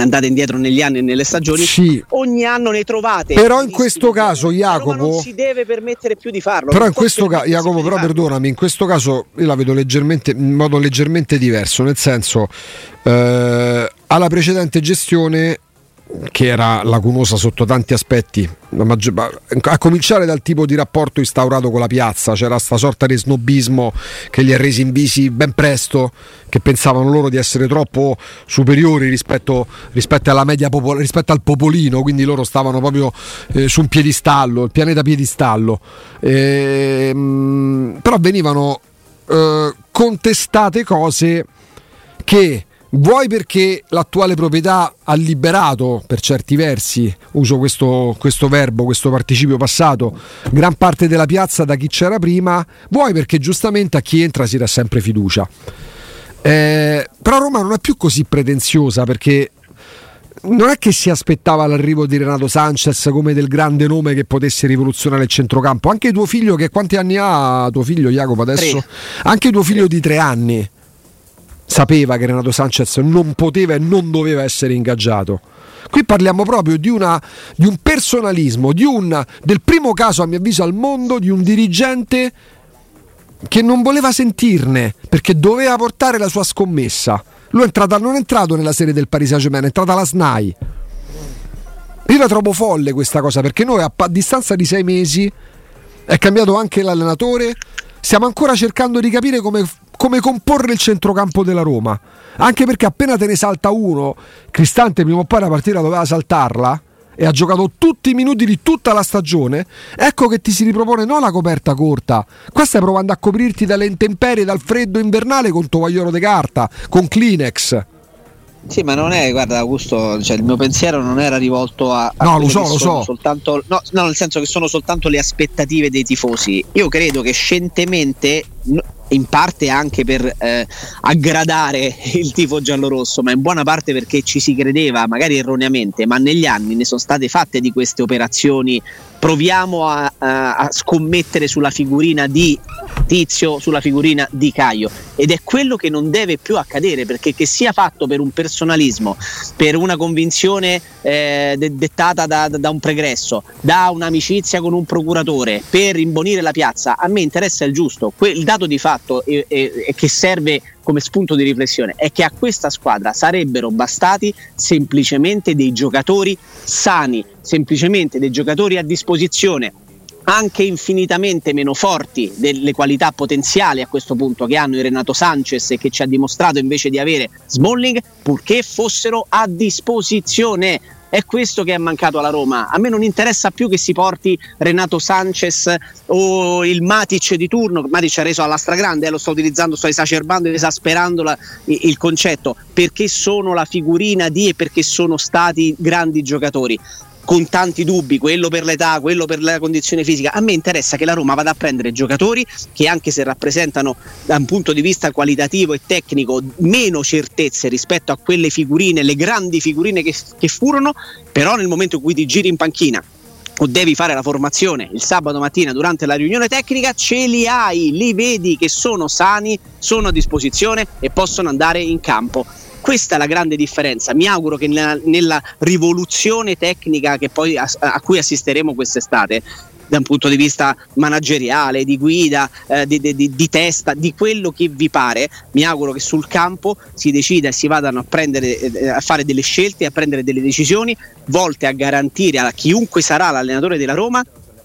Speaker 3: andate indietro negli anni e nelle stagioni, sì. ogni anno ne trovate.
Speaker 1: Però in questo caso, Jacopo,
Speaker 3: non si deve permettere più di farlo.
Speaker 1: Però in questo caso, Jacopo, però perdonami, in questo caso io la vedo leggermente in modo leggermente diverso, nel senso eh, alla precedente gestione che era lacunosa sotto tanti aspetti, a cominciare dal tipo di rapporto instaurato con la piazza, c'era sta sorta di snobismo che li ha resi invisi ben presto, che pensavano loro di essere troppo superiori rispetto, rispetto popol- rispetto al popolino, quindi loro stavano proprio eh, su un piedistallo, il pianeta piedistallo. E, ehm, mh, però venivano eh, contestate cose che vuoi perché l'attuale proprietà ha liberato per certi versi, uso questo, questo, verbo, questo participio passato, gran parte della piazza da chi c'era prima, vuoi perché giustamente a chi entra si dà sempre fiducia. Eh, però Roma non è più così pretenziosa perché non è che si aspettava l'arrivo di Renato Sanchez come del grande nome che potesse rivoluzionare il centrocampo. Anche tuo figlio, che quanti anni ha tuo figlio Jacopo adesso? Tre. Anche tuo figlio di tre anni sapeva che Renato Sanchez non poteva e non doveva essere ingaggiato. Qui parliamo proprio di, una, di un personalismo, di un, del primo caso a mio avviso al mondo di un dirigente che non voleva sentirne perché doveva portare la sua scommessa. Lui è entrato, non è entrato nella serie del Paris Saint-Germain, è entrata la SNAI. Io la trovo folle questa cosa perché noi a, a distanza di sei mesi è cambiato anche l'allenatore. Stiamo ancora cercando di capire come come comporre il centrocampo della Roma. Anche perché appena te ne salta uno, Cristante prima o poi la partita doveva saltarla. e ha giocato tutti i minuti di tutta la stagione, ecco che ti si ripropone non la coperta corta, qua stai provando a coprirti dalle intemperie, dal freddo invernale con tovagliolo di carta, con Kleenex.
Speaker 3: Sì, ma non è, guarda Augusto, cioè, il mio pensiero non era rivolto a... a
Speaker 1: no, lo so, lo so.
Speaker 3: Soltanto, no, no, nel senso che sono soltanto le aspettative dei tifosi. Io credo che scientemente in parte anche per eh, aggradare [laughs] il tifo giallorosso, ma in buona parte perché ci si credeva, magari erroneamente, ma negli anni ne sono state fatte di queste operazioni. Proviamo a, a, a scommettere sulla figurina di Tizio, sulla figurina di Caio. Ed è quello che non deve più accadere, perché che sia fatto per un personalismo, per una convinzione eh, de- dettata da, da un pregresso, da un'amicizia con un procuratore, per imbonire la piazza, a me interessa il giusto. Que- il dato di fatto e, e, e che serve come spunto di riflessione è che a questa squadra sarebbero bastati semplicemente dei giocatori sani, semplicemente dei giocatori a disposizione anche infinitamente meno forti delle qualità potenziali a questo punto che hanno il Renato Sanchez e che ci ha dimostrato invece di avere Smalling, purché fossero a disposizione è questo che è mancato alla Roma. A me non interessa più che si porti Renato Sanchez o il Matic di turno. Matic ha reso alla stragrande, eh, lo sto utilizzando, sto esacerbando ed esasperando la, il concetto, perché sono la figurina di e perché sono stati grandi giocatori con tanti dubbi, quello per l'età, quello per la condizione fisica. A me interessa che la Roma vada a prendere giocatori che anche se rappresentano da un punto di vista qualitativo e tecnico meno certezze rispetto a quelle figurine, le grandi figurine che, che furono, però nel momento in cui ti giri in panchina o devi fare la formazione il sabato mattina durante la riunione tecnica, ce li hai, li vedi che sono sani, sono a disposizione e possono andare in campo. Questa è la grande differenza. Mi auguro che nella, nella rivoluzione tecnica poi, a, a cui assisteremo quest'estate da un punto di vista manageriale, di guida, eh, di, di, di, testa, di quello che vi pare. Mi auguro che sul campo si decida e si vadano a, prendere, eh, a fare delle scelte, a prendere delle decisioni volte a garantire a chiunque sarà l'allenatore della Roma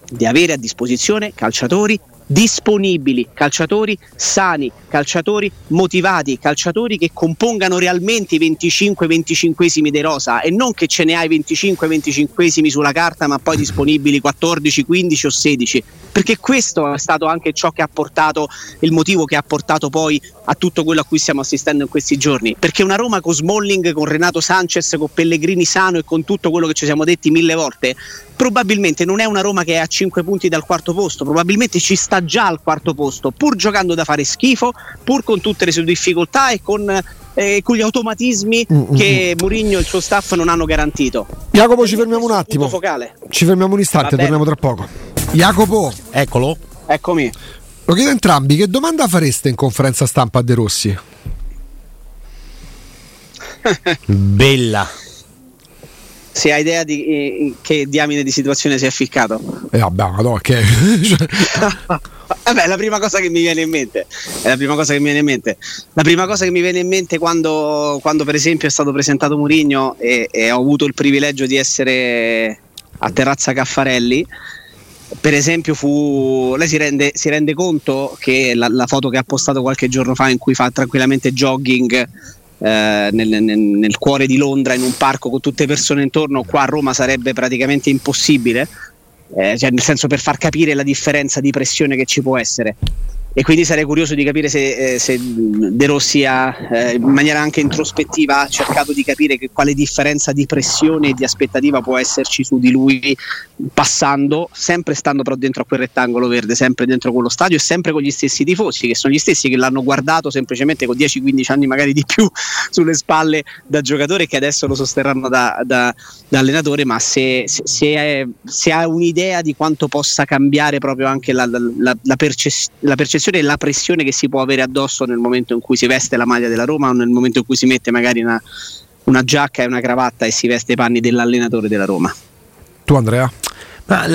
Speaker 3: di avere a disposizione calciatori disponibili, calciatori sani, calciatori motivati, calciatori che compongano realmente i 25-25esimi dei Rosa. E non che ce ne hai 25-25esimi sulla carta ma poi disponibili 14, 15 o 16 perché questo è stato anche ciò che ha portato il motivo che ha portato poi a tutto quello a cui stiamo assistendo in questi giorni. Perché una Roma con Smalling, con Renato Sanchez, con Pellegrini sano e con tutto quello che ci siamo detti mille volte probabilmente non è una Roma che è a 5 punti dal quarto posto, probabilmente ci sta già al quarto posto, pur giocando da fare schifo, pur con tutte le sue difficoltà e con, eh, con gli automatismi mm-hmm. che Mourinho e il suo staff non hanno garantito.
Speaker 1: Jacopo, ci fermiamo un attimo. Focale. Ci fermiamo un istante, torniamo tra poco. Jacopo,
Speaker 2: eccolo.
Speaker 3: Eccomi.
Speaker 1: Lo chiedo a entrambi, che domanda fareste in conferenza stampa a De Rossi?
Speaker 2: Bella
Speaker 3: se hai idea di eh, che diamine di situazione si è ficcato.
Speaker 1: Eh vabbè, no, che... [laughs]
Speaker 3: vabbè, la prima cosa che mi viene in mente è la prima cosa che mi viene in mente. La prima cosa che mi viene in mente quando, quando per esempio è stato presentato Murigno e, e ho avuto il privilegio di essere a Terrazza Caffarelli per esempio fu, lei si rende, si rende conto che la, la, foto che ha postato qualche giorno fa in cui fa tranquillamente jogging eh, nel, nel, nel, cuore di Londra in un parco con tutte persone intorno, qua a Roma sarebbe praticamente impossibile, eh, cioè nel senso per far capire la differenza di pressione che ci può essere e quindi sarei curioso di capire se, eh, se De Rossi ha eh, in maniera anche introspettiva cercato di capire che, quale differenza di pressione e di aspettativa può esserci su di lui passando, sempre stando però dentro a quel rettangolo verde, sempre dentro quello stadio e sempre con gli stessi tifosi, che sono gli stessi che l'hanno guardato semplicemente con 10-15 anni magari di più [laughs] sulle spalle da giocatore che adesso lo sosterranno da, da, da allenatore, ma se, se, è, se, ha un'idea di quanto possa cambiare proprio anche la, la, la, la percezione percezione e la pressione che si può avere addosso nel momento in cui si veste la maglia della Roma o nel momento in cui si mette magari una, una giacca e una cravatta e si veste i panni dell'allenatore della Roma.
Speaker 1: Tu Andrea?
Speaker 2: Ma,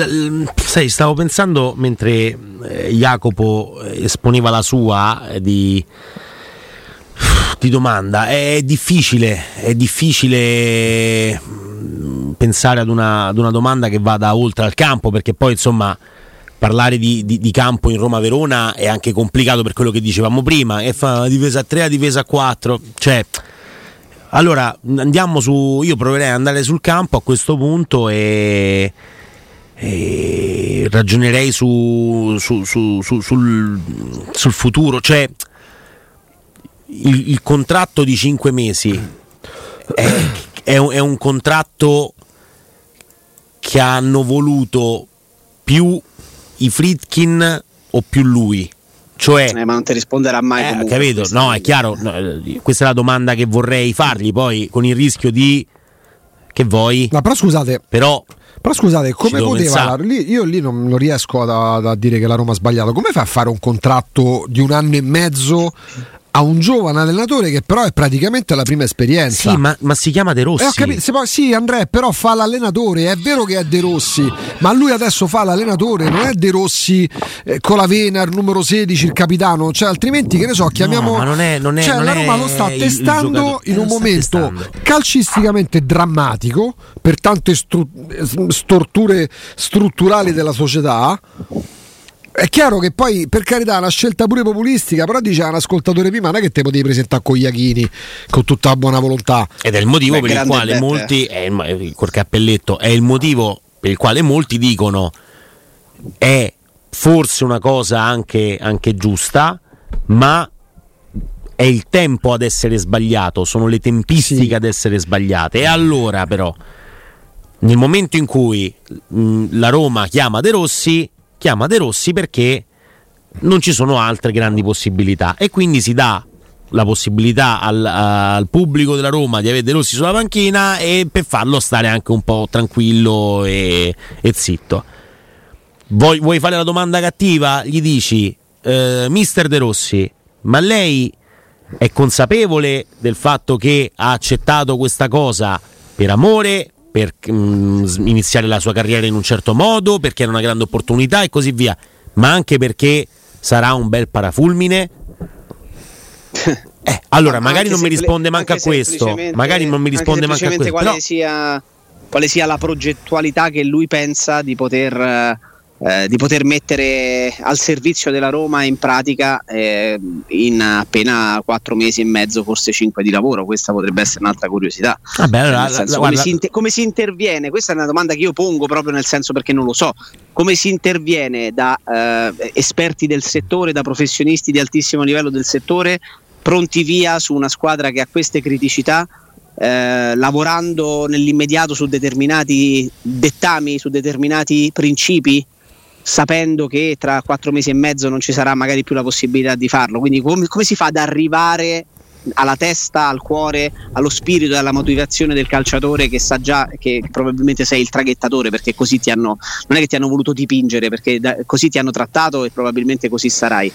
Speaker 2: sai, stavo pensando mentre eh, Jacopo eh, esponeva la sua eh, di, di, domanda, è difficile, è difficile mm, pensare ad una, ad una domanda che vada oltre al campo perché poi insomma parlare di, di, di, campo in Roma-Verona è anche complicato per quello che dicevamo prima, e fa difesa a 3 a difesa a 4, cioè allora andiamo su. Io proverei ad andare sul campo a questo punto e, e ragionerei su, su, su, sul, sul, futuro. Cioè, il, il, contratto di 5 mesi è, è, un, è un contratto che hanno voluto più i Fritkin o più lui. Cioè,
Speaker 3: eh, ma non ti risponderà mai.
Speaker 2: Eh, capito? No, è chiaro. No, eh, questa è la domanda che vorrei fargli. Poi con il rischio di. Che vuoi?
Speaker 1: No, però scusate.
Speaker 2: Però.
Speaker 1: Però scusate, come poteva? Lì, io lì non, non riesco a, a, dire che la Roma ha sbagliato. Come fa a fare un contratto di un anno e mezzo a un giovane allenatore che però è praticamente la prima esperienza.
Speaker 2: Sì, ma, ma si chiama De Rossi. Eh,
Speaker 1: capito, se sì, Andrea, però fa l'allenatore. È vero che è De Rossi, ma lui adesso fa l'allenatore, non è De Rossi eh, con la vena, il numero 16, il capitano. Cioè, altrimenti, che ne so, chiamiamo.
Speaker 2: No, ma non è, non è,
Speaker 1: cioè,
Speaker 2: non
Speaker 1: la Roma lo sta testando in un momento
Speaker 2: testando.
Speaker 1: calcisticamente drammatico per tante stru- storture strutturali della società è chiaro che poi, per carità, è una scelta pure populistica, però dice un ascoltatore prima, non è che te potevi presentare con Iachini con tutta la buona volontà.
Speaker 2: Ed è il motivo Beh, per il quale bet. molti, è il, col cappelletto, è il motivo per il quale molti dicono è forse una cosa anche, anche giusta, ma è il tempo ad essere sbagliato, sono le tempistiche sì. ad essere sbagliate. E allora però, nel momento in cui mh, la Roma chiama De Rossi chiama De Rossi perché non ci sono altre grandi possibilità e quindi si dà la possibilità al, al, pubblico della Roma di avere De Rossi sulla panchina e per farlo stare anche un po' tranquillo e, e zitto. Vuoi, vuoi, fare la domanda cattiva? Gli dici, eh, mister De Rossi, ma lei è consapevole del fatto che ha accettato questa cosa per amore per mh, mm, iniziare la sua carriera in un certo modo, perché era una grande opportunità e così via, ma anche perché sarà un bel parafulmine. [laughs] Eh, allora, ma magari non mi risponde manco a questo, magari non mi risponde manco a questo.
Speaker 3: Quale, no. sia, quale sia la progettualità che lui pensa di poter eh, di poter mettere al servizio della Roma in pratica eh, in appena quattro mesi e mezzo, forse cinque di lavoro. Questa potrebbe essere un'altra curiosità.
Speaker 2: Vabbè, allora, senso,
Speaker 3: la,
Speaker 2: come,
Speaker 3: si inter- come, si interviene? Questa è una domanda che io pongo proprio nel senso perché non lo so. Come si interviene da eh, esperti del settore, da professionisti di altissimo livello del settore, pronti via su una squadra che ha queste criticità? Eh, lavorando nell'immediato su determinati dettami, su determinati principi sapendo che tra quattro mesi e mezzo non ci sarà magari più la possibilità di farlo. Quindi come, come si fa ad arrivare alla testa, al cuore, allo spirito e alla motivazione del calciatore che sa già che probabilmente sei il traghettatore perché così ti hanno, non è che ti hanno voluto dipingere perché da, così ti hanno trattato e probabilmente così sarai.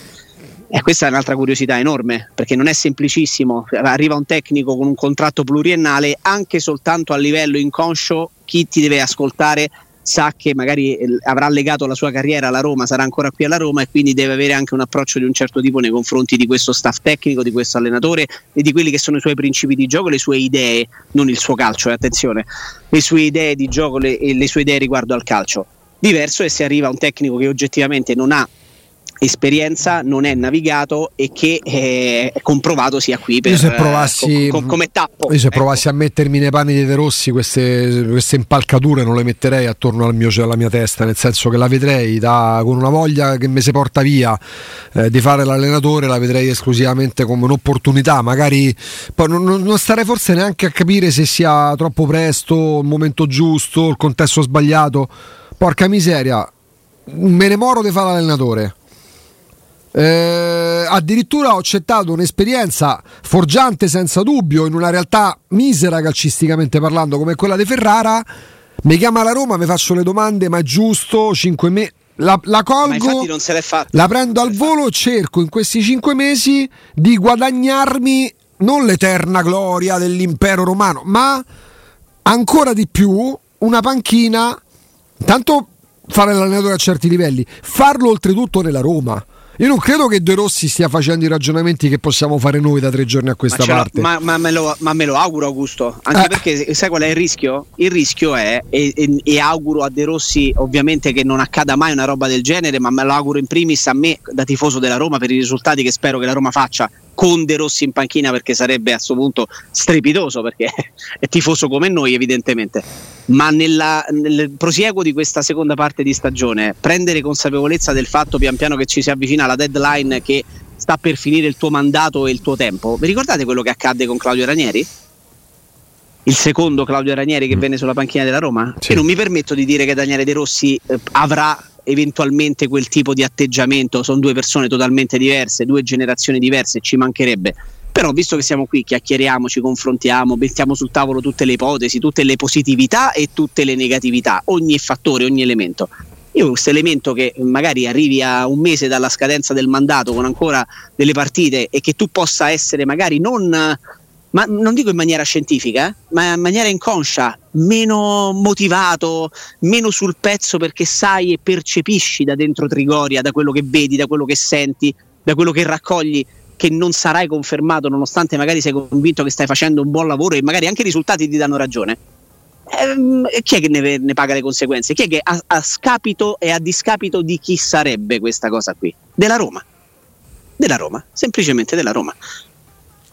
Speaker 3: E questa è un'altra curiosità enorme perché non è semplicissimo. Arriva un tecnico con un contratto pluriennale anche soltanto a livello inconscio chi ti deve ascoltare sa che magari eh, avrà legato la sua carriera alla Roma, sarà ancora qui alla Roma e quindi deve avere anche un approccio di un certo tipo nei confronti di questo staff tecnico, di questo allenatore e di quelli che sono i suoi principi di gioco, le sue idee, non il suo calcio, eh, attenzione, le sue idee di gioco le, e le sue idee riguardo al calcio. Diverso è se arriva un tecnico che oggettivamente non ha esperienza, non è navigato e che è comprovato sia qui per,
Speaker 1: se provassi,
Speaker 3: com, com, come tappo.
Speaker 1: Io se ecco. provassi a mettermi nei panni di De Rossi queste, queste impalcature non le metterei attorno al mio, alla mia testa, nel senso che la vedrei da, con una voglia che mi si porta via eh, di fare l'allenatore, la vedrei esclusivamente come un'opportunità, magari poi non, non starei forse neanche a capire se sia troppo presto, il momento giusto, il contesto sbagliato. Porca miseria, me ne moro di fare l'allenatore eh, addirittura ho accettato un'esperienza forgiante senza dubbio in una realtà misera calcisticamente parlando come quella di Ferrara. Mi chiama la Roma, mi faccio le domande, ma è giusto? 5 mesi. La, la, colgo, la prendo al volo, cerco in questi cinque mesi di guadagnarmi non l'eterna gloria dell'impero romano, ma ancora di più una panchina. Tanto fare l'allenatore a certi livelli, farlo oltretutto nella Roma. Io non credo che De Rossi stia facendo i ragionamenti che possiamo fare noi da tre giorni a questa ma parte.
Speaker 3: Ma, ma, me lo, ma, me lo, auguro, Augusto. Anche eh. perché sai qual è il rischio? Il rischio è, e, e, e, auguro a De Rossi ovviamente che non accada mai una roba del genere, ma me lo auguro in primis a me da tifoso della Roma per i risultati che spero che la Roma faccia con De Rossi in panchina perché sarebbe a questo punto strepitoso perché è tifoso come noi evidentemente ma nella, nel prosieguo di questa seconda parte di stagione prendere consapevolezza del fatto pian piano che ci si avvicina alla deadline che sta per finire il tuo mandato e il tuo tempo vi ricordate quello che accadde con Claudio Ranieri? il secondo Claudio Ranieri che mm. venne sulla panchina della Roma? Sì. E non mi permetto di dire che Daniele De Rossi eh, avrà eventualmente quel tipo di atteggiamento, sono due persone totalmente diverse, due generazioni diverse, ci mancherebbe. Però visto che siamo qui, chiacchieriamo, ci confrontiamo, mettiamo sul tavolo tutte le ipotesi, tutte le positività e tutte le negatività, ogni fattore, ogni elemento. Io questo elemento che magari arrivi a un mese dalla scadenza del mandato con ancora delle partite e che tu possa essere magari non ma non dico in maniera scientifica, eh, ma in maniera inconscia, meno motivato, meno sul pezzo perché sai e percepisci da dentro Trigoria, da quello che vedi, da quello che senti, da quello che raccogli, che non sarai confermato nonostante magari sei convinto che stai facendo un buon lavoro e magari anche i risultati ti danno ragione. Ehm, chi è che ne, ne, paga le conseguenze? Chi è che a, a scapito e a discapito di chi sarebbe questa cosa qui? Della Roma. Della Roma, semplicemente della Roma.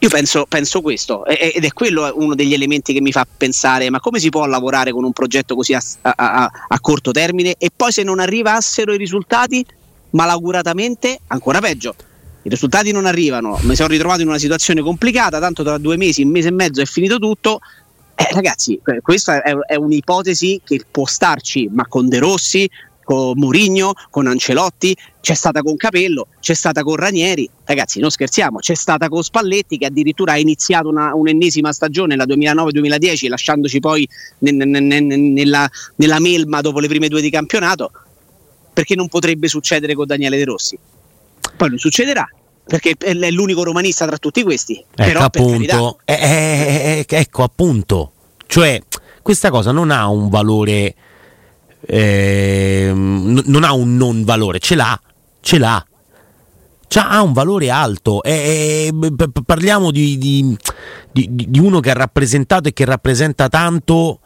Speaker 3: Io penso, penso, questo ed è quello uno degli elementi che mi fa pensare ma come si può lavorare con un progetto così a, a, a, a corto termine e poi se non arrivassero i risultati malauguratamente ancora peggio. I risultati non arrivano, mi sono ritrovato in una situazione complicata, tanto tra due mesi, un mese e mezzo è finito tutto. Eh, ragazzi, questa è, è un'ipotesi che può starci, ma con De Rossi, con Murigno, con Ancelotti, c'è stata con Capello, c'è stata con Ranieri, ragazzi non scherziamo, c'è stata con Spalletti che addirittura ha iniziato una, un'ennesima stagione, la 2009-2010, lasciandoci poi ne, ne, ne, nella, nella melma dopo le prime due di campionato, perché non potrebbe succedere con Daniele De Rossi. Poi non succederà, perché è l'unico romanista tra tutti questi. Ecco Però,
Speaker 2: appunto, eh, eh, eh, ecco appunto, cioè questa cosa non ha un valore eh, non ha un non valore, ce l'ha, ce l'ha. C'ha, ha un valore alto. Eh, parliamo di, di, di, di, uno che ha rappresentato e che rappresenta tanto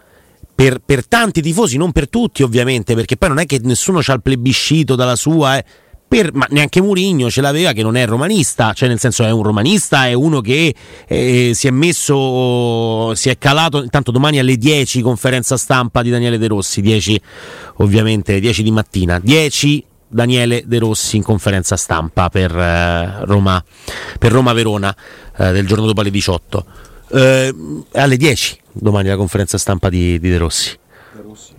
Speaker 2: per, per, tanti tifosi, non per tutti ovviamente, perché poi non è che nessuno ha il plebiscito dalla sua. Eh per, ma neanche Murigno ce l'aveva che non è romanista, cioè nel senso è un romanista, è uno che eh, si è messo, si è calato, intanto domani alle 10 conferenza stampa di Daniele De Rossi, 10 ovviamente, 10 di mattina, 10 Daniele De Rossi in conferenza stampa per eh, Roma, per Roma Verona eh, del giorno dopo alle 18. Eh, alle 10 domani la conferenza stampa di, di De Rossi. De Rossi,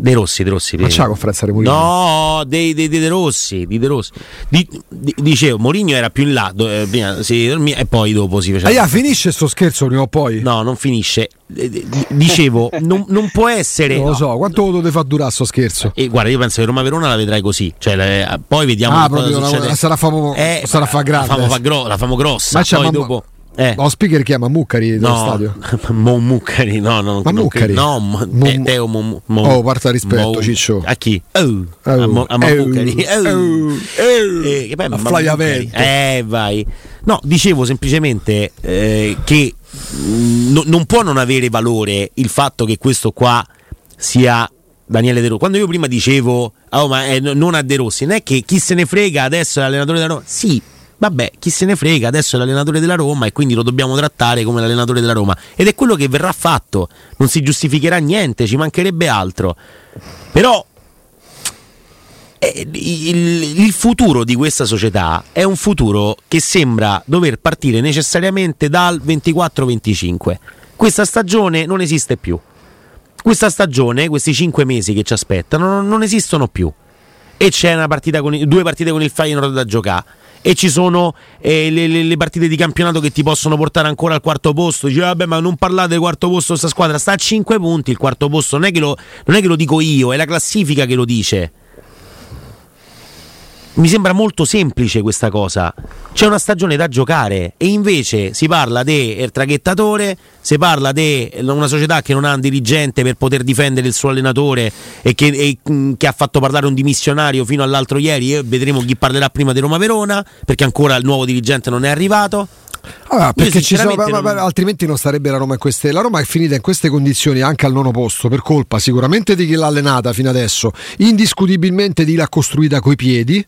Speaker 2: De Rossi.
Speaker 1: Ma c'è la conferenza di Mourinho?
Speaker 2: No, dei, dei, dei De Rossi, di De Rossi. Di, di, dicevo, Mourinho era più in là, eh, prima si dormia e poi dopo si faceva...
Speaker 1: Ah, finisce sto scherzo prima o poi?
Speaker 2: No, non finisce. Eh, dicevo, [laughs] non, non, può essere...
Speaker 1: Non lo so, quanto no. deve far durare sto scherzo?
Speaker 2: E guarda, io penso che Roma Verona la vedrai così, cioè, le, poi vediamo...
Speaker 1: Ah, proprio, la, sarà famo, eh, sarà fa grande.
Speaker 2: La famo, fa gro- la famo grossa, Ma poi dopo...
Speaker 1: Eh. Lo speaker chiama Muccari dello
Speaker 2: no,
Speaker 1: stadio? [laughs]
Speaker 2: Mo Muccari, no, no,
Speaker 1: Ma Muccari?
Speaker 2: No, mo, eh, Teo Mo,
Speaker 1: mo, Oh, parta rispetto, mo, Ciccio.
Speaker 2: A chi? Oh, oh, a, mo, a oh, Muccari. Oh, oh,
Speaker 1: eh, che poi, a Flaviavento.
Speaker 2: Eh, vai. No, dicevo semplicemente eh, che mm, no, non può non avere valore il fatto che questo qua sia Daniele De Rossi. Quando io prima dicevo, oh, ma eh, non a De Rossi, non è che chi se ne frega adesso è l'allenatore della Roma. Sì, vabbè, chi se ne frega, adesso è l'allenatore della Roma e quindi lo dobbiamo trattare come l'allenatore della Roma. Ed è quello che verrà fatto, non si giustificherà niente, ci mancherebbe altro. Però eh, il, il, futuro di questa società è un futuro che sembra dover partire necessariamente dal 24-25. Questa stagione non esiste più. Questa stagione, questi cinque mesi che ci aspettano, non, non esistono più. E c'è partita con, due partite con il Feyenoord da giocare e ci sono eh, le, le, le, partite di campionato che ti possono portare ancora al quarto posto. Dice, vabbè, ma non parlate del quarto posto, questa squadra sta a 5 punti. Il quarto posto non è, lo, non è che lo dico io, è la classifica che lo dice. Mi sembra molto semplice questa cosa. C'è una stagione da giocare e invece si parla del traghettatore, si parla di una società che non ha un dirigente per poter difendere il suo allenatore e che, e, mm, che ha fatto parlare un dimissionario fino all'altro ieri vedremo chi parlerà prima di Roma Verona perché ancora il nuovo dirigente non è arrivato.
Speaker 1: Ah, perché sono, non... altrimenti non starebbe la Roma in queste. La Roma è finita in queste condizioni anche al nono posto per colpa sicuramente di chi l'ha allenata fino adesso, indiscutibilmente di chi l'ha costruita coi piedi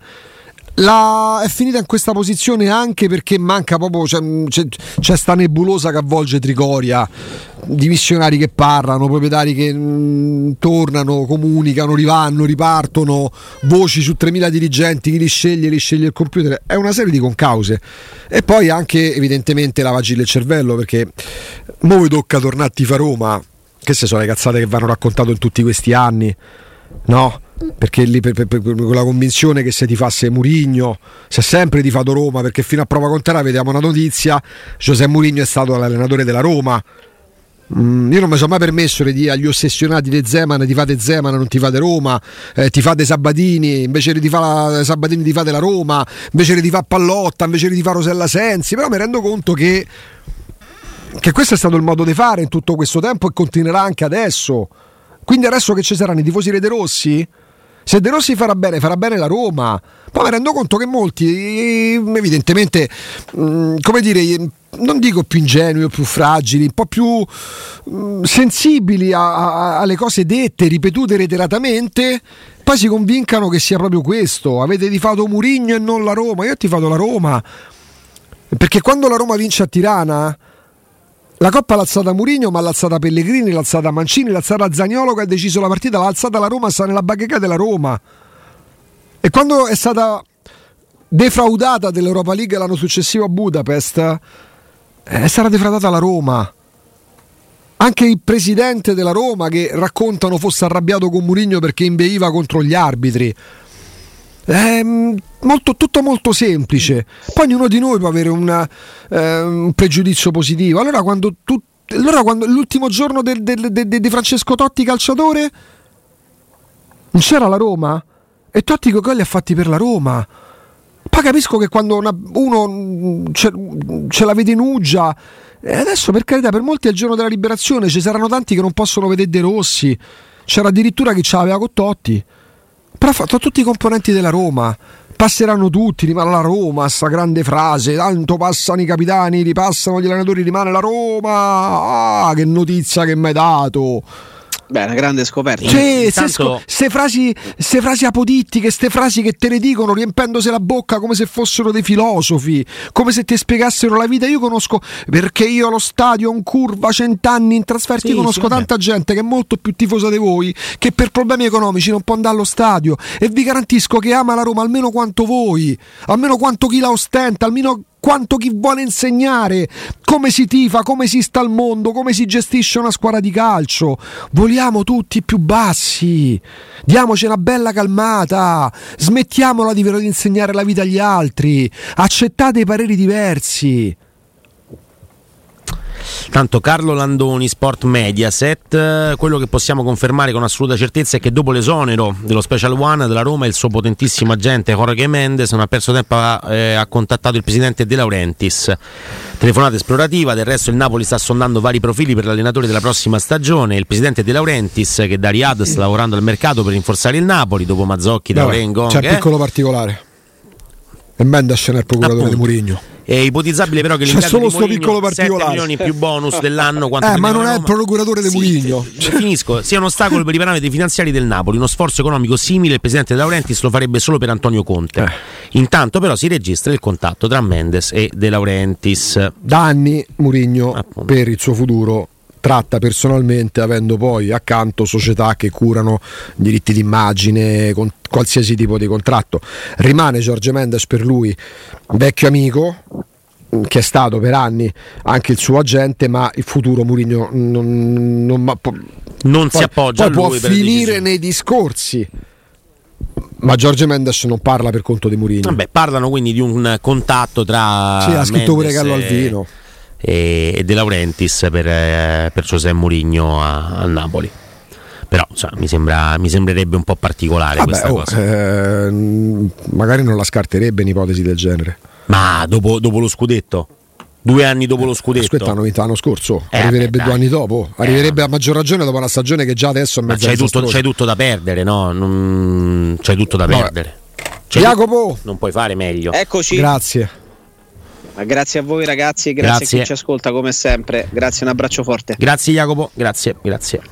Speaker 1: la, è finita in questa posizione anche perché manca proprio c'è, c'è, c'è sta nebulosa che avvolge Trigoria. Dimissionari che parlano proprietari che mh, tornano comunicano rivanno ripartono. Voci su 3000 dirigenti chi li sceglie li sceglie il computer. È una serie di concause. E poi anche evidentemente lavaggi del cervello perché mo vi tocca tornare a Roma queste sono le cazzate che vanno raccontato in tutti questi anni? No? Perché lì per, per, per, con la convinzione che se ti fasse Murigno si è sempre ti fatto Roma perché fino a prova contraria vediamo una notizia Giuseppe Murigno è stato l'allenatore della Roma. Mm, io non mi sono mai permesso di dire agli ossessionati di Zeman ti fate Zeman non ti fate Roma eh, ti fate Sabatini invece di fare Sabatini ti fate la Roma invece di fare Pallotta invece di fare Rosella Sensi però mi rendo conto che che questo è stato il modo di fare in tutto questo tempo e continuerà anche adesso. Quindi adesso che ci saranno i tifosi Rede Rossi se De Rossi farà bene, farà bene la Roma. Poi mi rendo conto che molti, evidentemente, mm, come dire, non dico più ingenui o più fragili, un po' più mm, sensibili a, a, alle cose dette, ripetute reiteratamente, poi si convincano che sia proprio questo. Avete tifato Murigno e non la Roma. Io ho tifato la Roma. Perché quando la Roma vince a Tirana la coppa l'ha alzata Murigno, ma l'ha alzata Pellegrini, l'ha alzata Mancini, l'ha alzata Zagnolo che ha deciso la partita, l'ha alzata la Roma, sta nella bacheca della Roma. E quando è stata defraudata dell'Europa League l'anno successivo a Budapest, eh, è stata defraudata la Roma. Anche il presidente della Roma, che raccontano fosse arrabbiato con Murigno perché inveiva contro gli arbitri. È molto, tutto molto semplice. Poi ognuno di noi può avere una, eh, un pregiudizio positivo. Allora, quando, tu, allora quando l'ultimo giorno di del, del, del, Francesco Totti calciatore non c'era la Roma e Totti quei gol li ha fatti per la Roma. Poi capisco che quando una, uno ce, ce la vede in uggia, e adesso per carità, per molti è il giorno della liberazione, ci saranno tanti che non possono vedere De Rossi. C'era addirittura chi ce l'aveva con Totti. Però ha fatto tutti i componenti della Roma. Passeranno tutti, rimane la Roma, sta grande frase. Tanto passano i capitani, ripassano gli allenatori, rimane la Roma. Ah, che notizia che mi hai dato
Speaker 3: Beh, una grande scoperta.
Speaker 1: Cioè, Intanto... se frasi, frasi apodittiche, queste frasi che te ne dicono riempendosi la bocca come se fossero dei filosofi, come se ti spiegassero la vita. Io conosco, perché io allo stadio in curva cent'anni in trasferti, sì, conosco sì, tanta gente che è molto più tifosa di voi, che per problemi economici non può andare allo stadio. E vi garantisco che ama la Roma almeno quanto voi, almeno quanto chi la ostenta, almeno quanto chi vuole insegnare come si tifa, come si sta al mondo, come si gestisce una squadra di calcio. Vogliamo tutti più bassi. Diamoci una bella calmata. Smettiamola di insegnare la vita agli altri. Accettate i pareri diversi.
Speaker 2: Tanto Carlo Landoni, Sport Mediaset, quello che possiamo confermare con assoluta certezza è che dopo l'esonero dello Special One della Roma il suo potentissimo agente Jorge Mendes non ha perso tempo a, eh, ha contattato il presidente De Laurentiis. Telefonata esplorativa, del resto il Napoli sta sondando vari profili per l'allenatore della prossima stagione, il presidente De Laurentiis che da Riyadh sta lavorando al mercato per rinforzare il Napoli dopo Mazzocchi, Dauren,
Speaker 1: C'è un piccolo particolare. E Mendes è il procuratore di Murigno.
Speaker 2: È ipotizzabile però che
Speaker 1: C'è solo questo piccolo
Speaker 2: particolare. milioni più bonus dell'anno
Speaker 1: eh, ma non è il procuratore di sì, Murigno.
Speaker 2: Finisco, sia un ostacolo per i parametri finanziari del Napoli, uno sforzo economico simile il presidente De Laurentiis lo farebbe solo per Antonio Conte. Eh. Intanto però si registra il contatto tra Mendes e De Laurentiis.
Speaker 1: Da anni Murigno per il suo futuro tratta personalmente, avendo poi accanto società che curano diritti d'immagine, con qualsiasi tipo di contratto. Rimane Giorgio Mendes per lui vecchio amico, che è stato per anni anche il suo agente, ma il futuro Murigno non, non, non,
Speaker 2: non si appoggia
Speaker 1: poi può finire nei discorsi. Ma Giorgio Mendes non parla per conto di Murigno.
Speaker 2: Vabbè, parlano quindi di un contatto tra.
Speaker 1: Sì, ha scritto pure Gallo al vino
Speaker 2: e, e De Laurentiis per, eh, per Giuseppe Mourinho a, a Napoli però insomma, mi, sembra, mi, sembrerebbe un po' particolare Vabbè, questa oh, cosa.
Speaker 1: Eh, magari non la scarterebbe un'ipotesi del genere.
Speaker 2: Ma dopo, dopo lo scudetto? Due anni dopo lo scudetto.
Speaker 1: Aspetta, hanno vinto l'anno scorso. Eh, arriverebbe beh, due anni dopo. Eh, arriverebbe eh, a maggior ragione dopo una stagione che già adesso è mezza
Speaker 2: c'hai tutto, c'hai tutto da perdere, no? Non... C'hai tutto da Vabbè. perdere.
Speaker 1: C'hai Jacopo!
Speaker 2: Tu... Non puoi fare meglio.
Speaker 3: Eccoci.
Speaker 1: Grazie.
Speaker 3: Ma grazie a voi ragazzi e grazie, grazie a chi ci ascolta come sempre. Grazie, un abbraccio forte.
Speaker 2: Grazie Jacopo, grazie, grazie.